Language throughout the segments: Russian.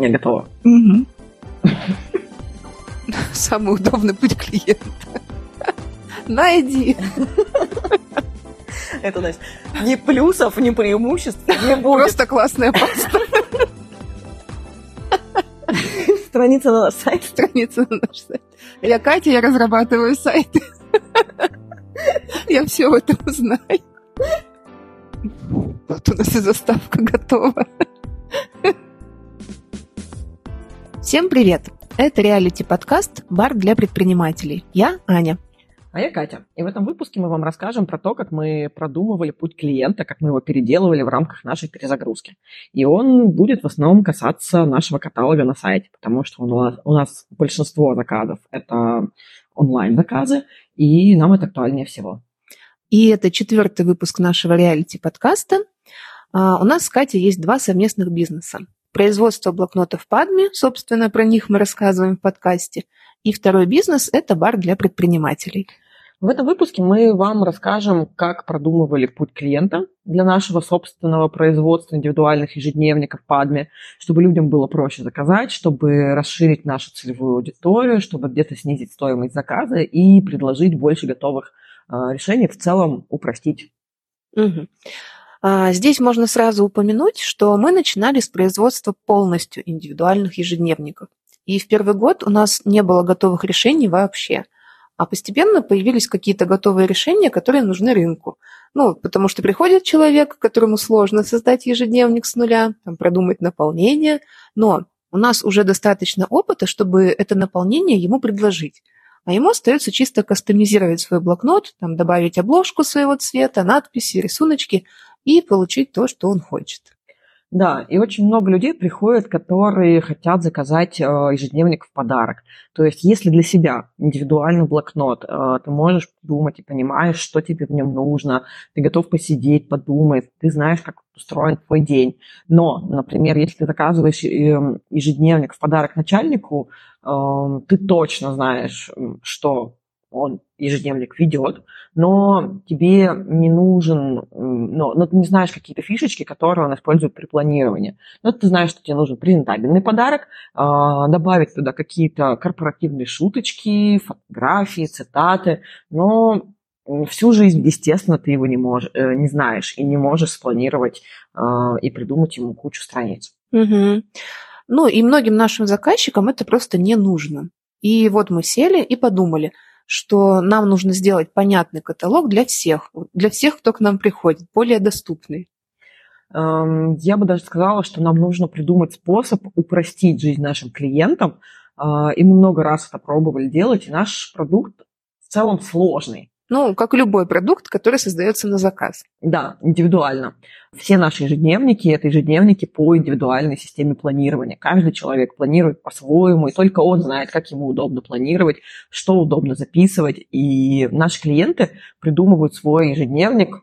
Я готова. Самый удобный путь клиента. Найди. Это, значит, ни плюсов, ни преимуществ не будет. Просто классная паста. Страница на наш сайт. Страница на наш сайт. Я Катя, я разрабатываю сайты. Я все в этом знаю. Вот у нас и заставка готова. Всем привет! Это реалити-подкаст «Бар для предпринимателей». Я Аня. А я Катя. И в этом выпуске мы вам расскажем про то, как мы продумывали путь клиента, как мы его переделывали в рамках нашей перезагрузки. И он будет в основном касаться нашего каталога на сайте, потому что у нас, большинство заказов – это онлайн-заказы, и нам это актуальнее всего. И это четвертый выпуск нашего реалити-подкаста. А, у нас с Катей есть два совместных бизнеса. Производство блокнотов Падми, собственно, про них мы рассказываем в подкасте. И второй бизнес – это бар для предпринимателей. В этом выпуске мы вам расскажем, как продумывали путь клиента для нашего собственного производства индивидуальных ежедневников Падме, чтобы людям было проще заказать, чтобы расширить нашу целевую аудиторию, чтобы где-то снизить стоимость заказа и предложить больше готовых а, решений в целом упростить. Угу. Здесь можно сразу упомянуть, что мы начинали с производства полностью индивидуальных ежедневников. И в первый год у нас не было готовых решений вообще. А постепенно появились какие-то готовые решения, которые нужны рынку. Ну, потому что приходит человек, которому сложно создать ежедневник с нуля, там, продумать наполнение, но у нас уже достаточно опыта, чтобы это наполнение ему предложить а ему остается чисто кастомизировать свой блокнот, там, добавить обложку своего цвета, надписи, рисуночки и получить то, что он хочет. Да, и очень много людей приходят, которые хотят заказать э, ежедневник в подарок. То есть, если для себя индивидуальный блокнот, э, ты можешь думать и понимаешь, что тебе в нем нужно, ты готов посидеть, подумать, ты знаешь, как устроен твой день. Но, например, если ты заказываешь э, ежедневник в подарок начальнику, ты точно знаешь, что он ежедневник ведет, но тебе не нужен, но, но ты не знаешь какие-то фишечки, которые он использует при планировании. Но ты знаешь, что тебе нужен презентабельный подарок, а, добавить туда какие-то корпоративные шуточки, фотографии, цитаты, но всю жизнь, естественно, ты его не, можешь, э, не знаешь и не можешь спланировать а, и придумать ему кучу страниц. Угу. Ну и многим нашим заказчикам это просто не нужно. И вот мы сели и подумали, что нам нужно сделать понятный каталог для всех, для всех, кто к нам приходит, более доступный. Эм, я бы даже сказала, что нам нужно придумать способ упростить жизнь нашим клиентам. Э, и мы много раз это пробовали делать, и наш продукт в целом сложный. Ну, как любой продукт, который создается на заказ. Да, индивидуально. Все наши ежедневники – это ежедневники по индивидуальной системе планирования. Каждый человек планирует по-своему, и только он знает, как ему удобно планировать, что удобно записывать. И наши клиенты придумывают свой ежедневник э,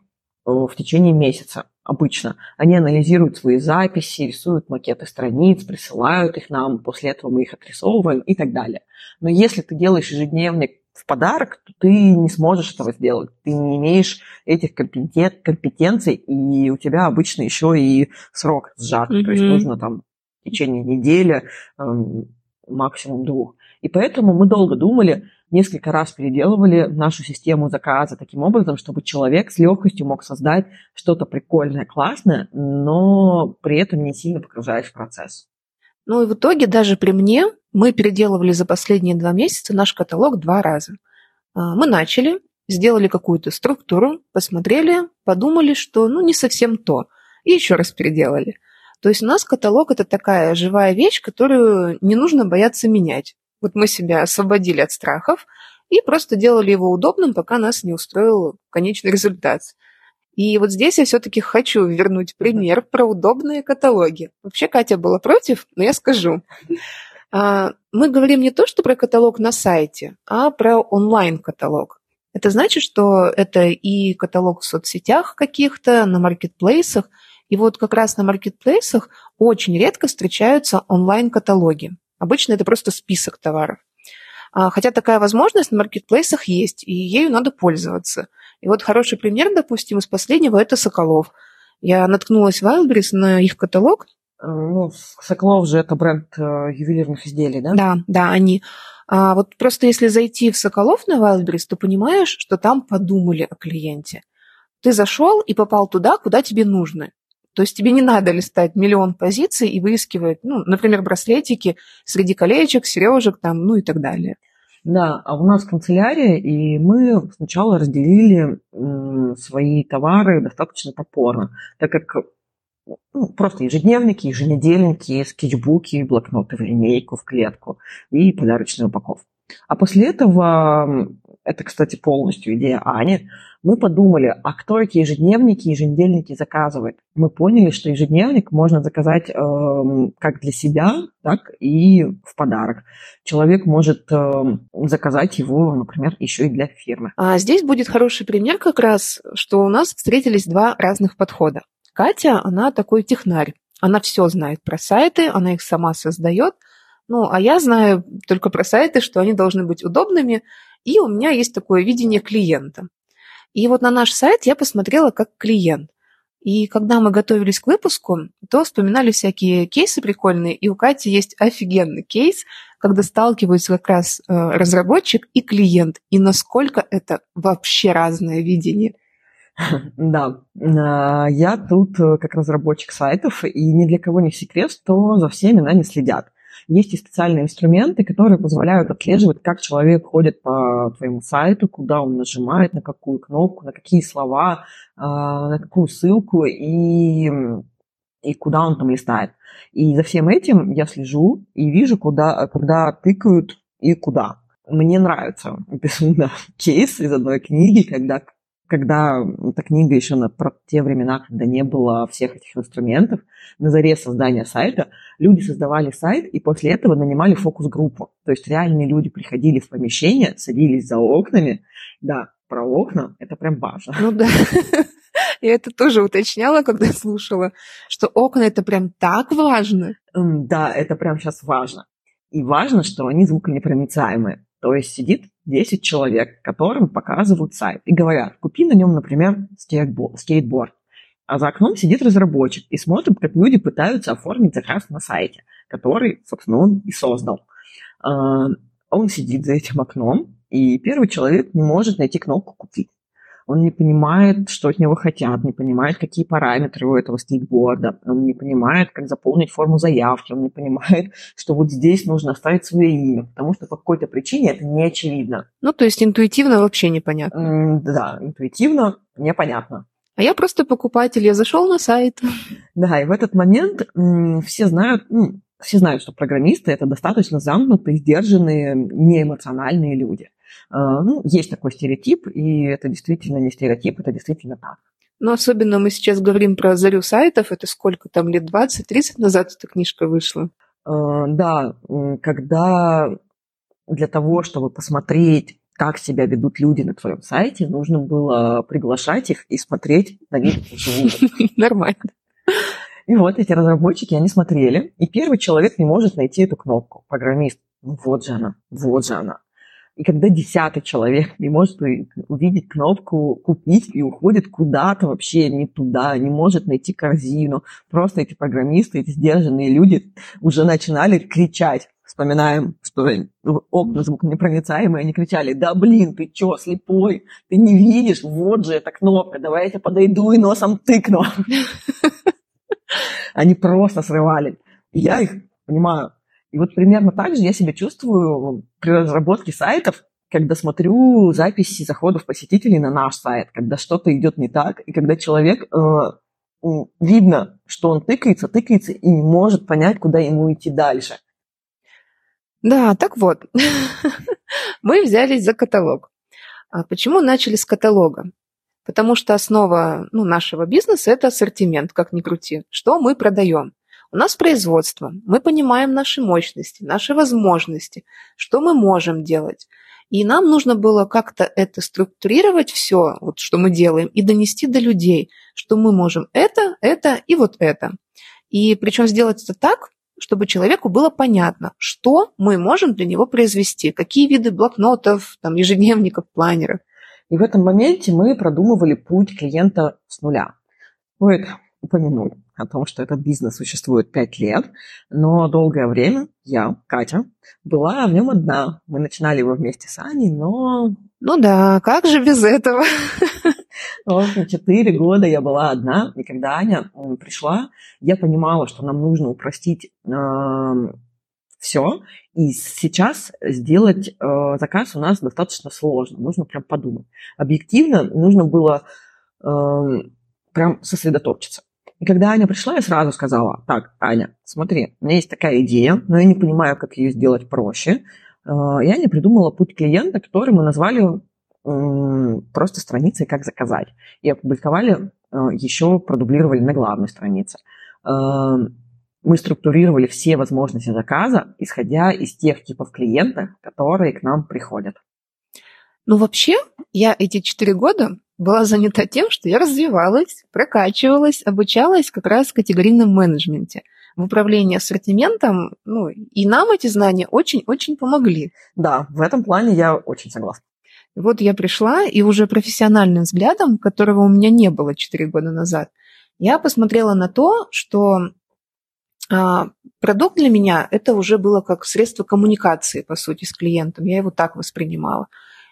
в течение месяца обычно. Они анализируют свои записи, рисуют макеты страниц, присылают их нам, после этого мы их отрисовываем и так далее. Но если ты делаешь ежедневник в подарок, то ты не сможешь этого сделать. Ты не имеешь этих компетенций, и у тебя обычно еще и срок сжат. Mm-hmm. То есть нужно там в течение недели, эм, максимум двух. И поэтому мы долго думали, несколько раз переделывали нашу систему заказа таким образом, чтобы человек с легкостью мог создать что-то прикольное, классное, но при этом не сильно погружаясь в процесс. Ну и в итоге даже при мне мы переделывали за последние два месяца наш каталог два раза. А, мы начали, сделали какую-то структуру, посмотрели, подумали, что ну не совсем то, и еще раз переделали. То есть у нас каталог это такая живая вещь, которую не нужно бояться менять. Вот мы себя освободили от страхов и просто делали его удобным, пока нас не устроил конечный результат. И вот здесь я все-таки хочу вернуть пример про удобные каталоги. Вообще Катя была против, но я скажу. А, мы говорим не то, что про каталог на сайте, а про онлайн-каталог. Это значит, что это и каталог в соцсетях каких-то, на маркетплейсах. И вот как раз на маркетплейсах очень редко встречаются онлайн-каталоги. Обычно это просто список товаров. А, хотя такая возможность на маркетплейсах есть, и ею надо пользоваться. И вот хороший пример, допустим, из последнего – это Соколов. Я наткнулась в Wildberries на их каталог, Ну, Соколов же это бренд э, ювелирных изделий, да? Да, да, они. А вот просто если зайти в Соколов на Wildberries, то понимаешь, что там подумали о клиенте. Ты зашел и попал туда, куда тебе нужно. То есть тебе не надо листать миллион позиций и выискивать, ну, например, браслетики среди колечек, сережек там, ну и так далее. Да, а у нас канцелярия, и мы сначала разделили свои товары достаточно топорно, так как ну, просто ежедневники, еженедельники, скетчбуки, блокноты в линейку, в клетку и подарочную упаковку. А после этого, это, кстати, полностью идея Ани, мы подумали, а кто эти ежедневники, еженедельники заказывает? Мы поняли, что ежедневник можно заказать э, как для себя, так и в подарок. Человек может э, заказать его, например, еще и для фирмы. А здесь будет хороший пример как раз, что у нас встретились два разных подхода. Катя, она такой технарь. Она все знает про сайты, она их сама создает. Ну, а я знаю только про сайты, что они должны быть удобными, и у меня есть такое видение клиента. И вот на наш сайт я посмотрела как клиент. И когда мы готовились к выпуску, то вспоминали всякие кейсы прикольные, и у Кати есть офигенный кейс, когда сталкиваются как раз э, разработчик и клиент, и насколько это вообще разное видение. Да, я тут э, как разработчик сайтов, и ни для кого не секрет, что за всеми нами следят. Есть и специальные инструменты, которые позволяют отслеживать, как человек ходит по твоему сайту, куда он нажимает, на какую кнопку, на какие слова, а, на какую ссылку и, и куда он там листает. И за всем этим я слежу и вижу, куда, куда тыкают и куда. Мне нравится безумно кейс из одной книги, когда когда эта книга еще на, про те времена, когда не было всех этих инструментов, на заре создания сайта, люди создавали сайт и после этого нанимали фокус-группу. То есть реальные люди приходили в помещение, садились за окнами. Да, про окна это прям важно. Ну да. Я это тоже уточняла, когда слушала, что окна это прям так важно. Да, это прям сейчас важно. И важно, что они звуконепроницаемые. То есть сидит 10 человек, которым показывают сайт и говорят, купи на нем, например, скейтборд. А за окном сидит разработчик и смотрит, как люди пытаются оформить заказ на сайте, который, собственно, он и создал. А, он сидит за этим окном, и первый человек не может найти кнопку «Купить» он не понимает, что от него хотят, не понимает, какие параметры у этого стейкборда, он не понимает, как заполнить форму заявки, он не понимает, что вот здесь нужно оставить свое имя, потому что по какой-то причине это не очевидно. Ну, то есть интуитивно вообще непонятно. Да, интуитивно непонятно. А я просто покупатель, я зашел на сайт. Да, и в этот момент все знают, ну, все знают, что программисты это достаточно замкнутые, сдержанные, неэмоциональные люди. А, ну, есть такой стереотип, и это действительно не стереотип, это действительно так. Но особенно мы сейчас говорим про зарю сайтов, это сколько там, лет 20-30 назад эта книжка вышла? А, да, когда для того, чтобы посмотреть, как себя ведут люди на твоем сайте, нужно было приглашать их и смотреть на них Нормально. И вот эти разработчики, они смотрели, и первый человек не может найти эту кнопку. Программист, ну вот же она, вот же она. И когда десятый человек не может увидеть кнопку «Купить» и уходит куда-то вообще не туда, не может найти корзину, просто эти программисты, эти сдержанные люди уже начинали кричать. Вспоминаем, что окна звуконепроницаемые, они кричали, да блин, ты чё, слепой, ты не видишь, вот же эта кнопка, давай я тебе подойду и носом тыкну. Они просто срывали. Я их понимаю, и вот примерно так же я себя чувствую при разработке сайтов, когда смотрю записи заходов посетителей на наш сайт, когда что-то идет не так, и когда человек э, видно, что он тыкается, тыкается и не может понять, куда ему идти дальше. Да, так вот, мы взялись за каталог. А почему начали с каталога? Потому что основа ну, нашего бизнеса – это ассортимент, как ни крути. Что мы продаем? У нас производство, мы понимаем наши мощности, наши возможности, что мы можем делать. И нам нужно было как-то это структурировать все, вот что мы делаем, и донести до людей, что мы можем это, это и вот это. И причем сделать это так, чтобы человеку было понятно, что мы можем для него произвести, какие виды блокнотов, там, ежедневников, планеров. И в этом моменте мы продумывали путь клиента с нуля. Стоит упомянуть, о том, что этот бизнес существует 5 лет, но долгое время я, Катя, была в нем одна. Мы начинали его вместе с Аней, но... Ну да, как же без этого? В общем, 4 года я была одна, и когда Аня пришла, я понимала, что нам нужно упростить э, все, и сейчас сделать э, заказ у нас достаточно сложно, нужно прям подумать. Объективно нужно было э, прям сосредоточиться. И когда Аня пришла, я сразу сказала, так, Аня, смотри, у меня есть такая идея, но я не понимаю, как ее сделать проще. Э, и Аня придумала путь клиента, который мы назвали просто страницей «Как заказать». И опубликовали, э, еще продублировали на главной странице. Э, мы структурировали все возможности заказа, исходя из тех типов клиентов, которые к нам приходят. Ну, вообще, я эти четыре года была занята тем, что я развивалась, прокачивалась, обучалась как раз в категорийном менеджменте. В управлении ассортиментом, ну, и нам эти знания очень-очень помогли. Да, в этом плане я очень согласна. Вот я пришла, и уже профессиональным взглядом, которого у меня не было четыре года назад, я посмотрела на то, что а, продукт для меня это уже было как средство коммуникации, по сути, с клиентом. Я его так воспринимала.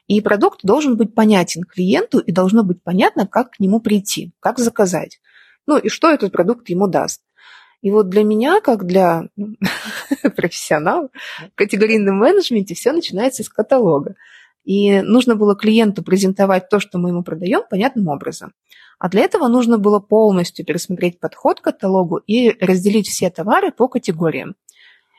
И продукт должен быть понятен клиенту, и должно быть понятно, как к нему прийти, как заказать. Ну и что этот продукт ему даст. И вот для меня, как для ну, профессионала в категорийном менеджменте, все начинается с каталога. И нужно было клиенту презентовать то, что мы ему продаем, понятным образом. А для этого нужно было полностью пересмотреть подход к каталогу и разделить все товары по категориям.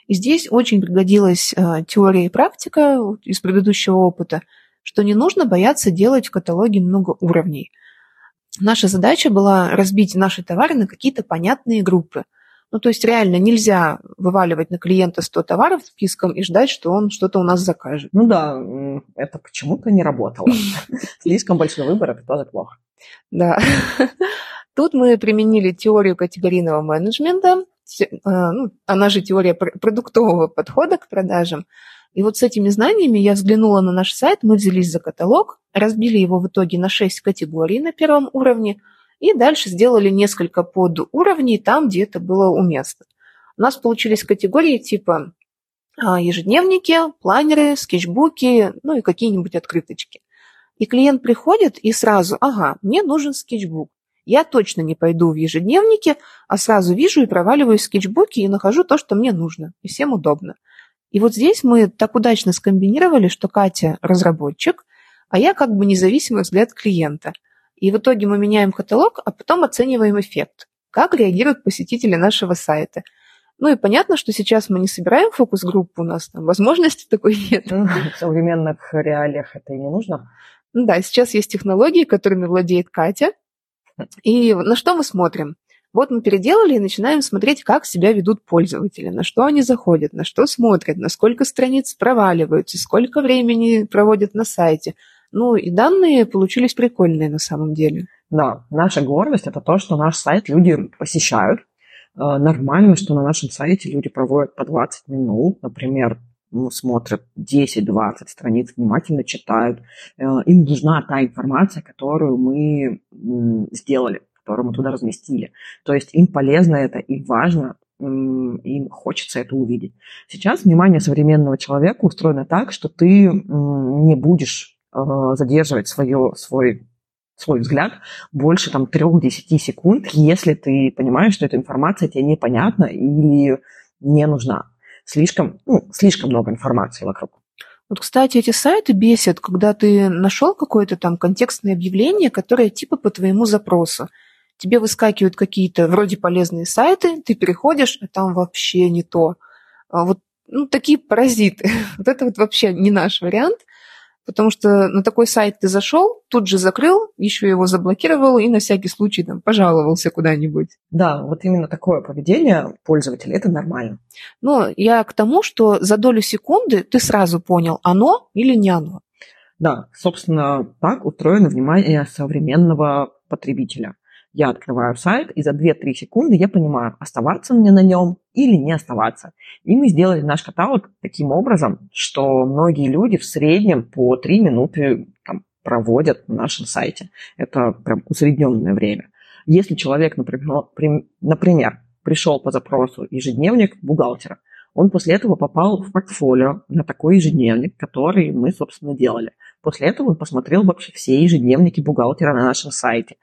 И здесь очень пригодилась э, теория и практика из предыдущего опыта – что не нужно бояться делать в каталоге много уровней. Наша задача была разбить наши товары на какие-то понятные группы. Ну, то есть реально нельзя вываливать на клиента 100 товаров списком и ждать, что он что-то у нас закажет. Ну да, это почему-то не работало. Слишком большой выбор – это тоже плохо. Да. Тут мы применили теорию категорийного менеджмента, э, ну, она же теория продуктового подхода к продажам. И вот с этими знаниями я взглянула на наш сайт, мы взялись за каталог, разбили его в итоге на 6 категорий на первом уровне и дальше сделали несколько подуровней там, где это было уместно. У нас получились категории типа а, ежедневники, планеры, скетчбуки, ну и какие-нибудь открыточки. И клиент приходит и сразу, ага, мне нужен скетчбук. Я точно не пойду в ежедневники, а сразу вижу и проваливаю скетчбуки и нахожу то, что мне нужно. И всем удобно. И вот здесь мы так удачно скомбинировали, что Катя разработчик, а я как бы независимый взгляд клиента. И в итоге мы меняем каталог, а потом оцениваем эффект. Как реагируют посетители нашего сайта. Ну и понятно, что сейчас мы не собираем фокус-группу, у нас там возможности такой нет. В современных реалиях это и не нужно. Ну да, сейчас есть технологии, которыми владеет Катя. И на что мы смотрим? Вот мы переделали и начинаем смотреть, как себя ведут пользователи, на что они заходят, на что смотрят, на сколько страниц проваливаются, сколько времени проводят на сайте. Ну и данные получились прикольные на самом деле. Да, наша гордость – это то, что наш сайт люди посещают. Э, нормально, что на нашем сайте люди проводят по 20 минут, например, ну, смотрят 10-20 страниц, внимательно читают. Э, им нужна та информация, которую мы сделали которую мы туда разместили. То есть им полезно это, им важно, им хочется это увидеть. Сейчас внимание современного человека устроено так, что ты не будешь э, задерживать свое, свой, свой взгляд больше там 3-10 секунд, если ты понимаешь, что эта информация тебе непонятна или не нужна. Слишком, ну, слишком много информации вокруг. Вот, кстати, эти сайты бесят, когда ты нашел какое-то там контекстное объявление, которое типа по твоему запросу тебе выскакивают какие-то вроде полезные сайты, ты переходишь, а там вообще не то. А вот ну, такие паразиты. вот это вот вообще не наш вариант, потому что на такой сайт ты зашел, тут же закрыл, еще его заблокировал и на всякий случай там пожаловался куда-нибудь. Да, вот именно такое поведение пользователя, это нормально. Но я к тому, что за долю секунды ты сразу понял, оно или не оно. Да, собственно, так устроено внимание современного потребителя – я открываю сайт, и за 2-3 секунды я понимаю, оставаться мне на нем или не оставаться. И мы сделали наш каталог таким образом, что многие люди в среднем по 3 минуты там, проводят на нашем сайте. Это прям усредненное время. Если человек, например, например пришел по запросу ежедневник бухгалтера, он после этого попал в портфолио на такой ежедневник, который мы, собственно, делали. После этого он посмотрел вообще все ежедневники бухгалтера на нашем сайте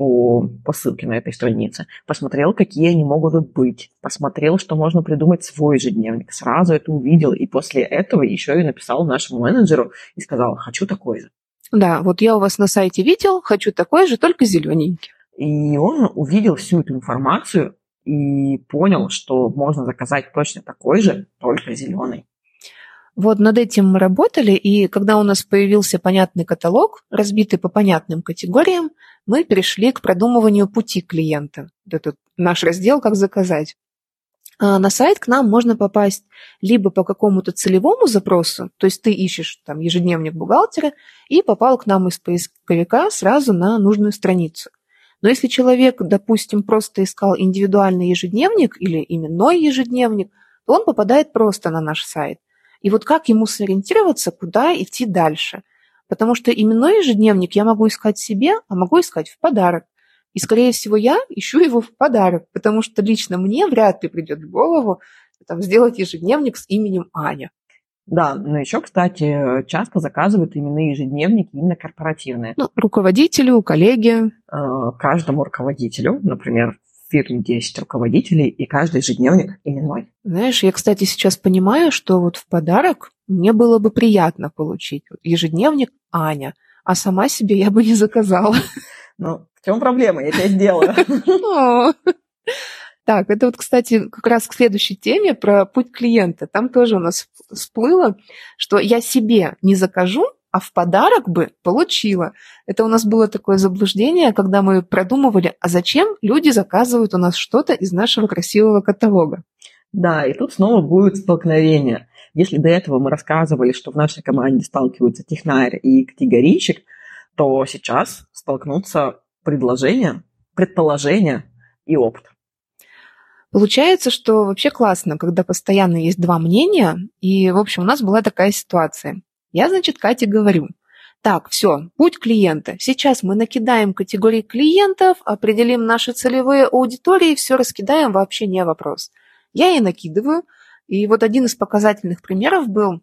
по, ссылке на этой странице, посмотрел, какие они могут быть, посмотрел, что можно придумать свой ежедневник, сразу это увидел, и после этого еще и написал нашему менеджеру и сказал, хочу такой же. Да, вот я у вас на сайте видел, хочу такой же, только зелененький. И он увидел всю эту информацию, и понял, что можно заказать точно такой же, только зеленый. Вот над этим мы работали, и когда у нас появился понятный каталог, разбитый по понятным категориям, мы перешли к продумыванию пути клиента. Это наш раздел «Как заказать». А на сайт к нам можно попасть либо по какому-то целевому запросу, то есть ты ищешь там ежедневник бухгалтера и попал к нам из поисковика сразу на нужную страницу. Но если человек, допустим, просто искал индивидуальный ежедневник или именной ежедневник, то он попадает просто на наш сайт. И вот как ему сориентироваться, куда идти дальше? Потому что именной ежедневник я могу искать себе, а могу искать в подарок. И, скорее всего, я ищу его в подарок, потому что лично мне вряд ли придет в голову там, сделать ежедневник с именем Аня. Да, но еще, кстати, часто заказывают именные ежедневники именно корпоративные. Ну, руководителю, коллеге. Э, каждому руководителю, например, в фирме 10 руководителей, и каждый ежедневник именной. Знаешь, я, кстати, сейчас понимаю, что вот в подарок мне было бы приятно получить ежедневник Аня, а сама себе я бы не заказала. Ну, в чем проблема? Я тебя сделаю. Так, это вот, кстати, как раз к следующей теме про путь клиента. Там тоже у нас всплыло, что я себе не закажу, а в подарок бы получила. Это у нас было такое заблуждение, когда мы продумывали, а зачем люди заказывают у нас что-то из нашего красивого каталога. Да, и тут снова будет столкновение. Если до этого мы рассказывали, что в нашей команде сталкиваются технарь и категорийщик, то сейчас столкнутся предложения, предположения и опыт. Получается, что вообще классно, когда постоянно есть два мнения, и, в общем, у нас была такая ситуация. Я, значит, Кате говорю, так, все, путь клиента. Сейчас мы накидаем категории клиентов, определим наши целевые аудитории, все раскидаем, вообще не вопрос. Я ей накидываю, и вот один из показательных примеров был,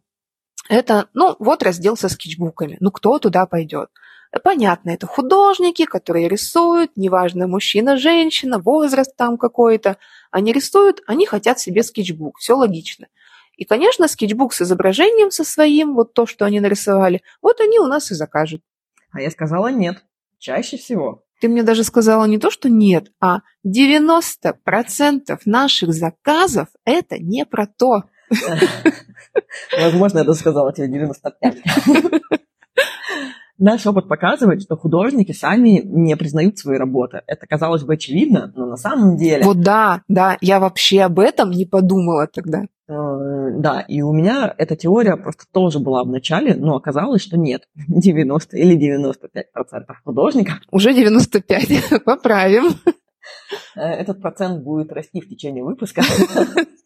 это, ну, вот раздел со скетчбуками, ну, кто туда пойдет? Понятно, это художники, которые рисуют, неважно, мужчина, женщина, возраст там какой-то. Они рисуют, они хотят себе скетчбук, все логично. И, конечно, скетчбук с изображением со своим, вот то, что они нарисовали, вот они у нас и закажут. А я сказала нет, чаще всего. Ты мне даже сказала не то, что нет, а 90% наших заказов – это не про то. Возможно, я даже сказала тебе 95. Наш опыт показывает, что художники сами не признают свои работы. Это казалось бы очевидно, но на самом деле... Вот да, да, я вообще об этом не подумала тогда. Э, да, и у меня эта теория просто тоже была в начале, но оказалось, что нет. 90 или 95 процентов художников. Уже 95, поправим. Э, этот процент будет расти в течение выпуска.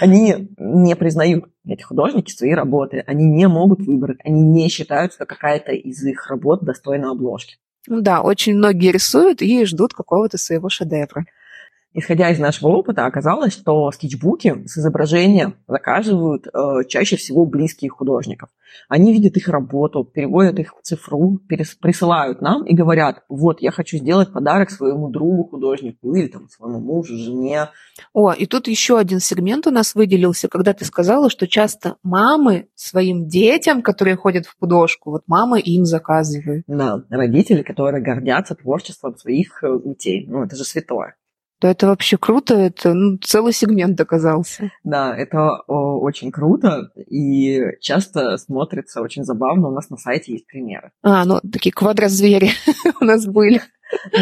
Они не признают, эти художники, свои работы. Они не могут выбрать. Они не считают, что какая-то из их работ достойна обложки. Ну да, очень многие рисуют и ждут какого-то своего шедевра. Исходя из нашего опыта, оказалось, что скетчбуки с изображением заказывают э, чаще всего близких художников. Они видят их работу, переводят их в цифру, перес, присылают нам и говорят, вот, я хочу сделать подарок своему другу художнику или там, своему мужу, жене. О, и тут еще один сегмент у нас выделился, когда ты сказала, что часто мамы своим детям, которые ходят в художку, вот мамы им заказывают. Да, родители, которые гордятся творчеством своих э, детей. Ну, это же святое то это вообще круто, это ну, целый сегмент оказался. Да, это о, очень круто и часто смотрится очень забавно. У нас на сайте есть примеры. А, ну такие квадрозвери у нас были.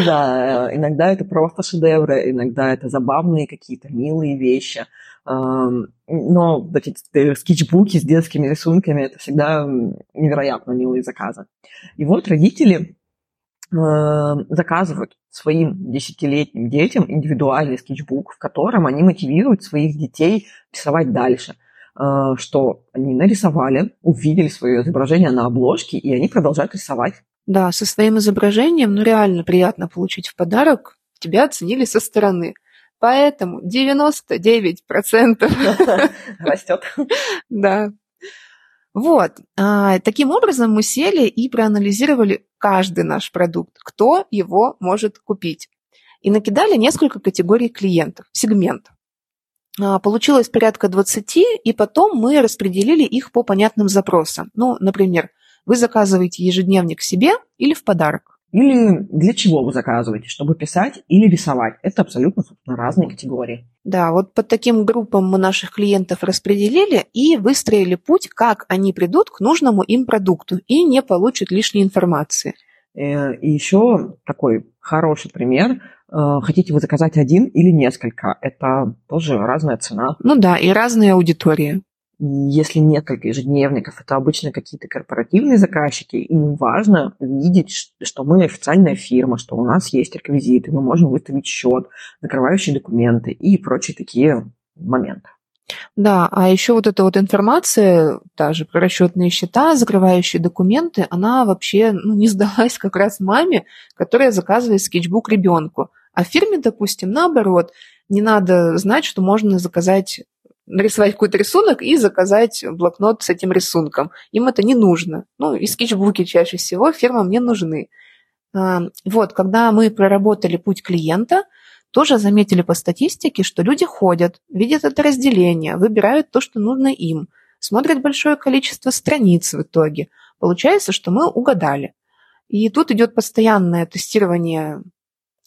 Да, иногда это просто шедевры, иногда это забавные какие-то милые вещи. Но эти скетчбуки с детскими рисунками это всегда невероятно милые заказы. И вот родители заказывают своим десятилетним детям индивидуальный скетчбук, в котором они мотивируют своих детей рисовать дальше э, что они нарисовали, увидели свое изображение на обложке, и они продолжают рисовать. Да, со своим изображением, ну, реально приятно получить в подарок. тебя оценили со стороны. Поэтому 99% растет. Да. Вот. А, таким образом мы сели и проанализировали каждый наш продукт, кто его может купить. И накидали несколько категорий клиентов, сегментов. А, получилось порядка 20, и потом мы распределили их по понятным запросам. Ну, например, вы заказываете ежедневник себе или в подарок. Или для чего вы заказываете, чтобы писать или рисовать. Это абсолютно собственно, разные категории. Да, вот по таким группам мы наших клиентов распределили и выстроили путь, как они придут к нужному им продукту и не получат лишней информации. Э, и еще такой хороший пример. Э, хотите вы заказать один или несколько? Это тоже разная цена. Ну да, и разные аудитории. Если несколько ежедневников, это обычно какие-то корпоративные заказчики, им важно видеть, что мы официальная фирма, что у нас есть реквизиты, мы можем выставить счет, закрывающие документы и прочие такие моменты. Да, а еще вот эта вот информация, даже про расчетные счета, закрывающие документы, она вообще ну, не сдалась как раз маме, которая заказывает скетчбук ребенку. А фирме, допустим, наоборот, не надо знать, что можно заказать нарисовать какой-то рисунок и заказать блокнот с этим рисунком. Им это не нужно. Ну, и скетчбуки чаще всего фирмам не нужны. А, вот, когда мы проработали путь клиента, тоже заметили по статистике, что люди ходят, видят это разделение, выбирают то, что нужно им, смотрят большое количество страниц в итоге. Получается, что мы угадали. И тут идет постоянное тестирование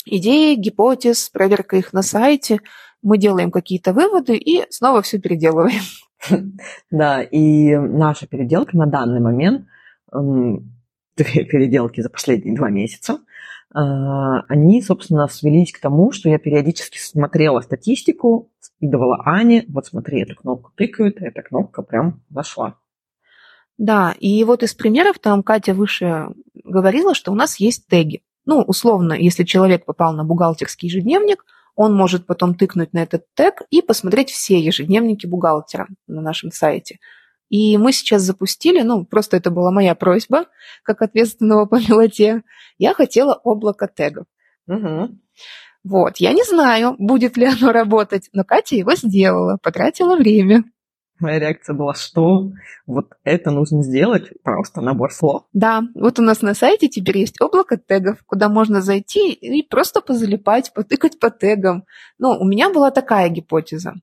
идей, гипотез, проверка их на сайте – мы делаем какие-то выводы и снова все переделываем. Да, и наша переделка на данный момент, две переделки за последние два месяца, а, они, собственно, свелись к тому, что я периодически смотрела статистику, скидывала Ане, вот смотри, эту кнопку тыкают, эта кнопка прям зашла. Да, и вот из примеров там Катя выше говорила, что у нас есть теги. Ну, условно, если человек попал на бухгалтерский ежедневник – он может потом тыкнуть на этот тег и посмотреть все ежедневники бухгалтера на нашем сайте. И мы сейчас запустили, ну, просто это была моя просьба, как ответственного по мелоте. Я хотела облако тегов. Угу. Вот, я не знаю, будет ли оно работать, но Катя его сделала, потратила время. Моя реакция была, что вот это нужно сделать, просто набор слов. Да, вот у нас на сайте теперь есть облако тегов, куда можно зайти и просто позалипать, потыкать по тегам. Но у меня была такая гипотеза,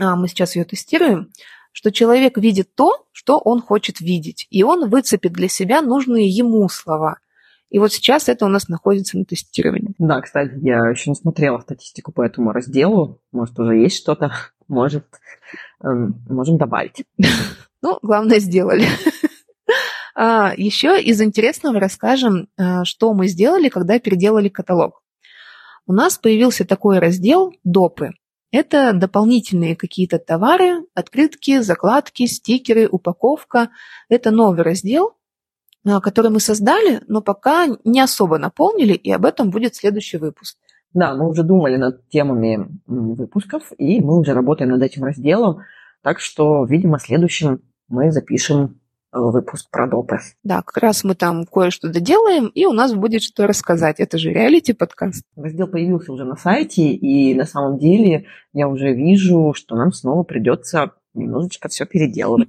а мы сейчас ее тестируем, что человек видит то, что он хочет видеть, и он выцепит для себя нужные ему слова. И вот сейчас это у нас находится на тестировании. Да, кстати, я еще не смотрела статистику по этому разделу. Может, уже есть что-то может, эм, можем добавить. Ну, главное, сделали. А, еще из интересного расскажем, а, что мы сделали, когда переделали каталог. У нас появился такой раздел «Допы». Это дополнительные какие-то товары, открытки, закладки, стикеры, упаковка. Это новый раздел, который мы создали, но пока не особо наполнили, и об этом будет следующий выпуск. Да, мы уже думали над темами выпусков, и мы уже работаем над этим разделом. Так что, видимо, следующим мы запишем э, выпуск про допы. Да, как раз мы там кое-что доделаем, и у нас будет что рассказать. Это же реалити-подкаст. Раздел появился уже на сайте, и на самом деле я уже вижу, что нам снова придется немножечко все переделывать.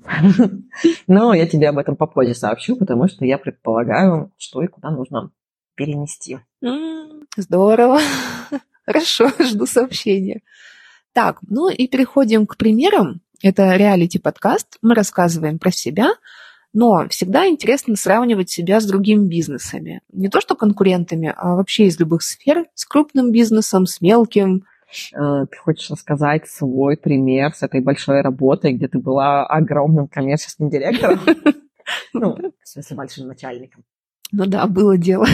Но я тебе об этом попозже сообщу, потому что я предполагаю, что и куда нужно перенести. Здорово. Хорошо, жду сообщения. Так, ну и переходим к примерам. Это реалити-подкаст. Мы рассказываем про себя, но всегда интересно сравнивать себя с другими бизнесами. Не то что конкурентами, а вообще из любых сфер, с крупным бизнесом, с мелким. Э, ты хочешь рассказать свой пример с этой большой работой, где ты была огромным коммерческим директором? Ну, в смысле, большим начальником. Ну да, было дело.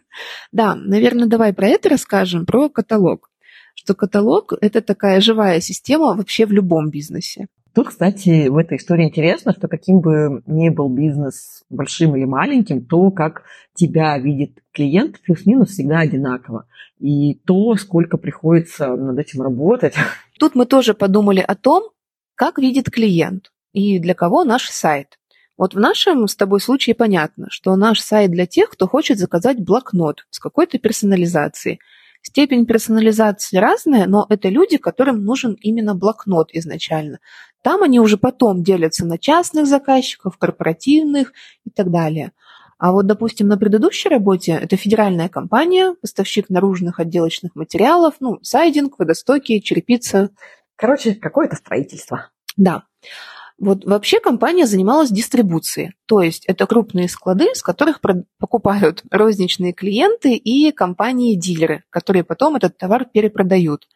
да, наверное, давай про это расскажем, про каталог. Что каталог – это такая живая система вообще в любом бизнесе. Тут, кстати, в этой истории интересно, что каким бы ни был бизнес большим или маленьким, то, как тебя видит клиент, плюс-минус всегда одинаково. И то, сколько приходится над этим работать. Тут мы тоже подумали о том, как видит клиент и для кого наш сайт. Вот в нашем с тобой случае понятно, что наш сайт для тех, кто хочет заказать блокнот с какой-то персонализацией. Степень персонализации разная, но это люди, которым нужен именно блокнот изначально. Там они уже потом делятся на частных заказчиков, корпоративных и так далее. А вот, допустим, на предыдущей работе это федеральная компания, поставщик наружных отделочных материалов, ну, сайдинг, водостоки, черепица. Короче, какое-то строительство. Да. Вот вообще компания занималась дистрибуцией, то есть это крупные склады, с которых покупают розничные клиенты и компании-дилеры, которые потом этот товар перепродают.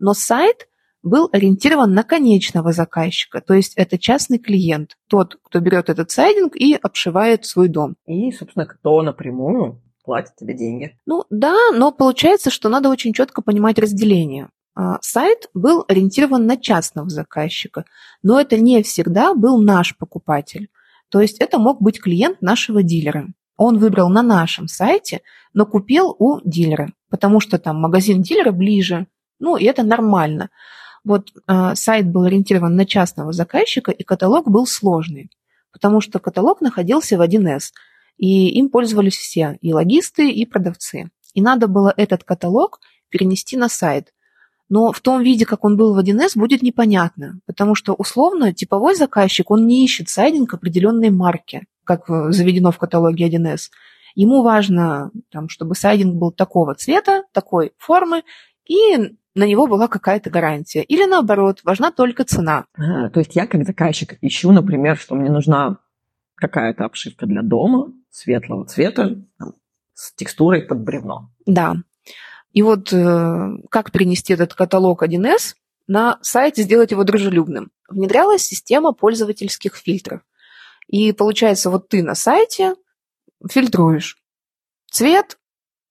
Но сайт был ориентирован на конечного заказчика, то есть это частный клиент, тот, кто берет этот сайдинг и обшивает свой дом. И, собственно, кто напрямую платит тебе деньги. Ну да, но получается, что надо очень четко понимать разделение. А, сайт был ориентирован на частного заказчика, но это не всегда был наш покупатель. То есть это мог быть клиент нашего дилера. Он выбрал на нашем сайте, но купил у дилера, потому что там магазин дилера ближе. Ну, и это нормально. Вот э, сайт был ориентирован на частного заказчика, и каталог был сложный, потому что каталог находился в 1С, и им пользовались все, и логисты, и продавцы. И надо было этот каталог перенести на сайт. Но в том виде, как он был в 1С, будет непонятно, потому что условно типовой заказчик, он не ищет сайдинг определенной марки, как заведено в каталоге 1С. Ему важно, там, чтобы сайдинг был такого цвета, такой формы, и на него была какая-то гарантия. Или наоборот, важна только цена. А, то есть я как заказчик ищу, например, что мне нужна какая-то обшивка для дома светлого цвета там, с текстурой под бревно. Да. И вот э, как перенести этот каталог 1С на сайт и сделать его дружелюбным? Внедрялась система пользовательских фильтров. И получается, вот ты на сайте фильтруешь цвет,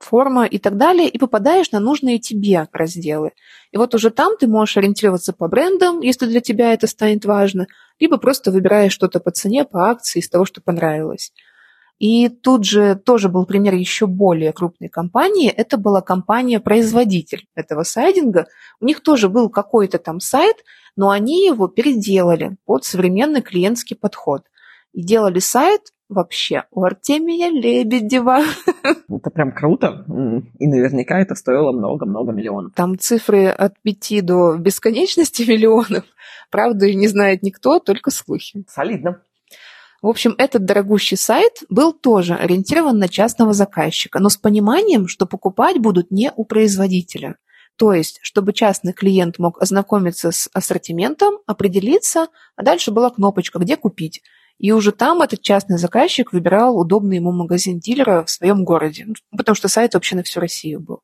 форма и так далее, и попадаешь на нужные тебе разделы. И вот уже там ты можешь ориентироваться по брендам, если для тебя это станет важно, либо просто выбираешь что-то по цене, по акции из того, что понравилось. И тут же тоже был пример еще более крупной компании. Это была компания-производитель этого сайдинга. У них тоже был какой-то там сайт, но они его переделали под современный клиентский подход. И делали сайт вообще у Артемия Лебедева. Это прям круто. И наверняка это стоило много-много миллионов. Там цифры от пяти до бесконечности миллионов. Правда, не знает никто, только слухи. Солидно. В общем, этот дорогущий сайт был тоже ориентирован на частного заказчика, но с пониманием, что покупать будут не у производителя. То есть, чтобы частный клиент мог ознакомиться с ассортиментом, определиться, а дальше была кнопочка «Где купить?». И уже там этот частный заказчик выбирал удобный ему магазин дилера в своем городе, ну, потому что сайт вообще на всю Россию был.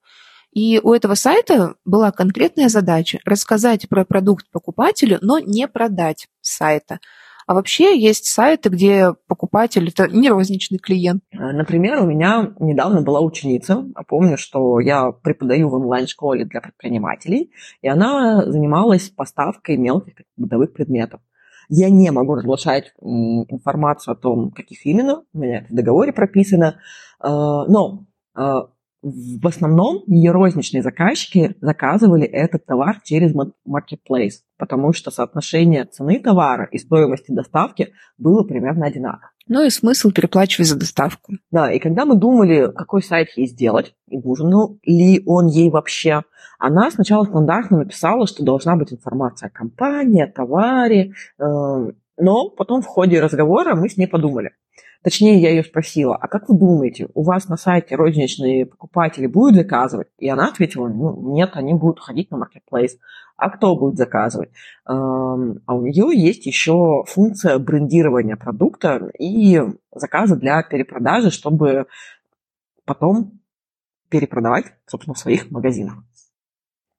И у этого сайта была конкретная задача рассказать про продукт покупателю, но не продать сайта. А вообще есть сайты, где покупатель – это не розничный клиент. Э, например, у меня недавно была ученица, помню, что я преподаю в онлайн-школе для предпринимателей, и она занималась поставкой мелких бытовых предметов. Я не могу разглашать информацию о том, каких именно, у меня это в договоре прописано, э, но э, в основном ее розничные заказчики заказывали этот товар через marketplace, потому что соотношение цены товара и стоимости доставки было примерно одинаково. Ну и смысл переплачивать за доставку. Да, и когда мы думали, какой сайт ей сделать, и нужен ли он ей вообще, она сначала стандартно написала, что должна быть информация о компании, о товаре, э, но потом в ходе разговора мы с ней подумали, Точнее, я ее спросила, а как вы думаете, у вас на сайте розничные покупатели будут заказывать? И она ответила, ну, нет, они будут ходить на marketplace. А кто будет заказывать? А у нее есть еще функция брендирования продукта и заказа для перепродажи, чтобы потом перепродавать, собственно, в своих магазинах.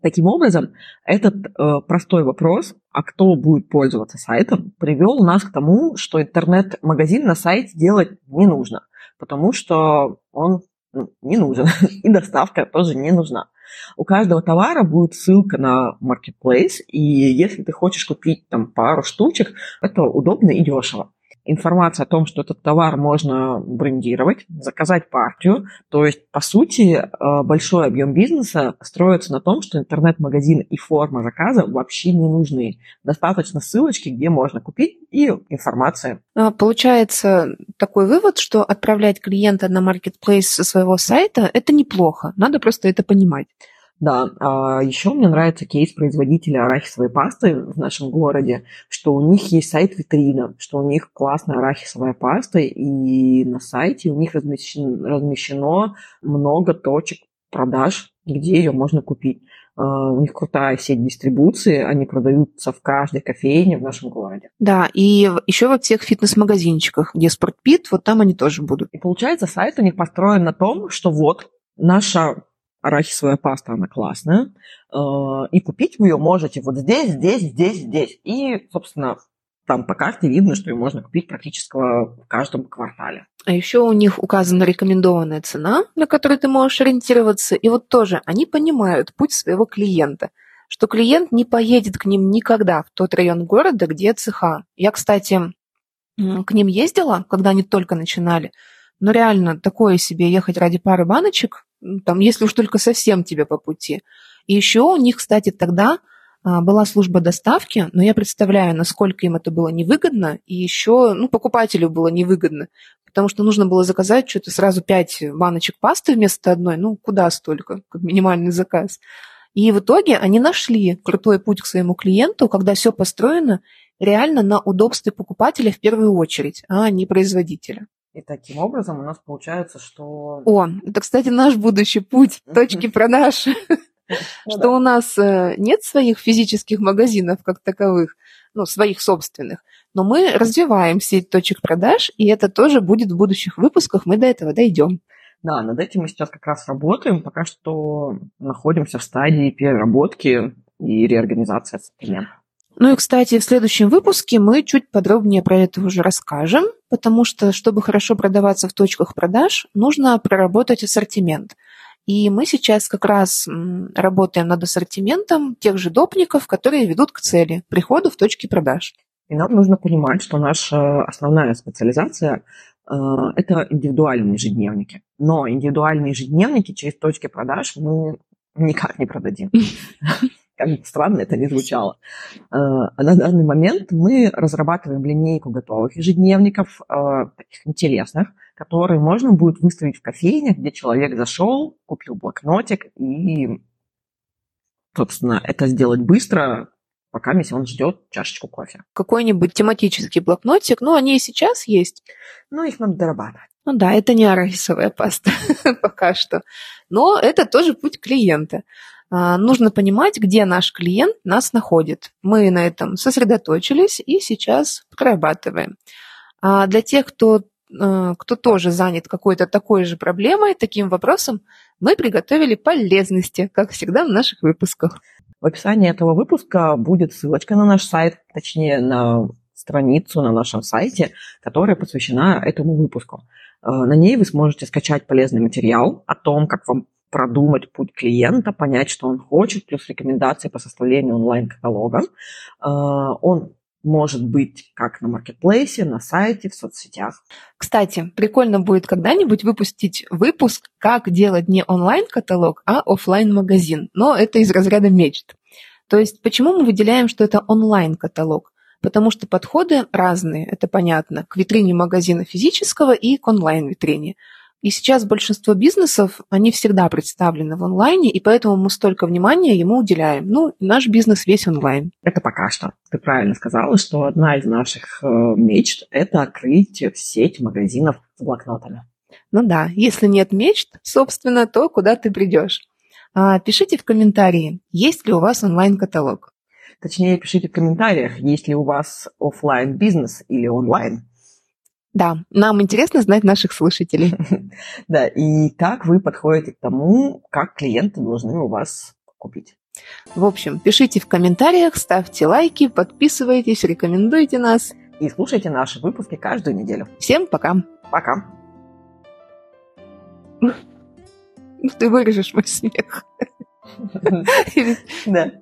Таким образом, этот э, простой вопрос, а кто будет пользоваться сайтом, привел нас к тому, что интернет-магазин на сайте делать не нужно, потому что он ну, не нужен, и доставка тоже не нужна. У каждого товара будет ссылка на Marketplace, и если ты хочешь купить там пару штучек, это удобно и дешево информация о том, что этот товар можно брендировать, заказать партию. То есть, по сути, э, большой объем бизнеса строится на том, что интернет-магазин и форма заказа вообще не нужны. Достаточно ссылочки, где можно купить, и информация. А, получается такой вывод, что отправлять клиента на маркетплейс со своего сайта – это неплохо. Надо просто это понимать. Да, а еще мне нравится кейс производителя арахисовой пасты в нашем городе, что у них есть сайт-витрина, что у них классная арахисовая паста, и на сайте у них размещено, размещено много точек продаж, где ее можно купить. А, у них крутая сеть дистрибуции, они продаются в каждой кофейне в нашем городе. Да, и еще во всех фитнес-магазинчиках, где спортпит, вот там они тоже будут. И получается, сайт у них построен на том, что вот наша арахисовая паста, она классная, э, и купить вы ее можете вот здесь, здесь, здесь, здесь. И, собственно, там по карте видно, что ее можно купить практически в каждом квартале. А еще у них указана рекомендованная цена, на которую ты можешь ориентироваться. И вот тоже они понимают путь своего клиента, что клиент не поедет к ним никогда в тот район города, где цеха. Я, кстати, к ним ездила, когда они только начинали. Но реально такое себе ехать ради пары баночек там, если уж только совсем тебе по пути. И еще у них, кстати, тогда а, была служба доставки, но я представляю, насколько им это было невыгодно, и еще, ну, покупателю было невыгодно, потому что нужно было заказать что-то сразу пять баночек пасты вместо одной, ну, куда столько, как минимальный заказ. И в итоге они нашли крутой путь к своему клиенту, когда все построено реально на удобстве покупателя в первую очередь, а не производителя. И таким образом у нас получается, что... О, это, кстати, наш будущий путь, точки продаж. Ну что у нас э, нет своих физических магазинов как таковых, ну, своих собственных, но мы развиваем сеть точек продаж, и это тоже будет в будущих выпусках, мы до этого дойдем. Да, над этим мы сейчас как раз работаем, пока что находимся в стадии переработки и реорганизации ассортимента. Ну и, кстати, в следующем выпуске мы чуть подробнее про это уже расскажем, потому что, чтобы хорошо продаваться в точках продаж, нужно проработать ассортимент. И мы сейчас как раз работаем над ассортиментом тех же допников, которые ведут к цели, приходу в точки продаж. И нам нужно понимать, что наша основная специализация э, – это индивидуальные ежедневники. Но индивидуальные ежедневники через точки продаж мы никак не продадим. как странно это не звучало. А на данный момент мы разрабатываем линейку готовых ежедневников, а, таких интересных, которые можно будет выставить в кофейнях, где человек зашел, купил блокнотик и, собственно, это сделать быстро, пока он ждет чашечку кофе. Какой-нибудь тематический блокнотик, ну, они и сейчас есть. Ну, их надо дорабатывать. Ну да, это не арахисовая паста пока что. Но это тоже путь клиента. А, нужно понимать, где наш клиент нас находит. Мы на этом сосредоточились и сейчас прорабатываем. А для тех, кто, э, кто тоже занят какой-то такой же проблемой, таким вопросом, мы приготовили полезности, как всегда в наших выпусках. В описании этого выпуска будет ссылочка на наш сайт, точнее на страницу на нашем сайте, которая посвящена этому выпуску. Э, на ней вы сможете скачать полезный материал о том, как вам продумать путь клиента, понять, что он хочет, плюс рекомендации по составлению онлайн-каталога. А, он может быть как на маркетплейсе, на сайте, в соцсетях. Кстати, прикольно будет когда-нибудь выпустить выпуск, как делать не онлайн-каталог, а офлайн магазин Но это из разряда мечт. То есть, почему мы выделяем, что это онлайн-каталог? Потому что подходы разные, это понятно, к витрине магазина физического и к онлайн-витрине. И сейчас большинство бизнесов, они всегда представлены в онлайне, и поэтому мы столько внимания ему уделяем. Ну, наш бизнес весь онлайн. Это пока что. Ты правильно сказала, что одна из наших э, мечт – это открыть сеть магазинов с блокнотами. Ну да, если нет мечт, собственно, то куда ты придешь? А, пишите в комментарии, есть ли у вас онлайн-каталог. Точнее, пишите в комментариях, есть ли у вас офлайн бизнес или онлайн. Да, нам интересно знать наших слушателей. Да, и как вы подходите к тому, как клиенты должны у вас купить. В общем, пишите в комментариях, ставьте лайки, подписывайтесь, рекомендуйте нас. И слушайте наши выпуски каждую неделю. Всем пока. Пока. Ты вырежешь мой смех. Да.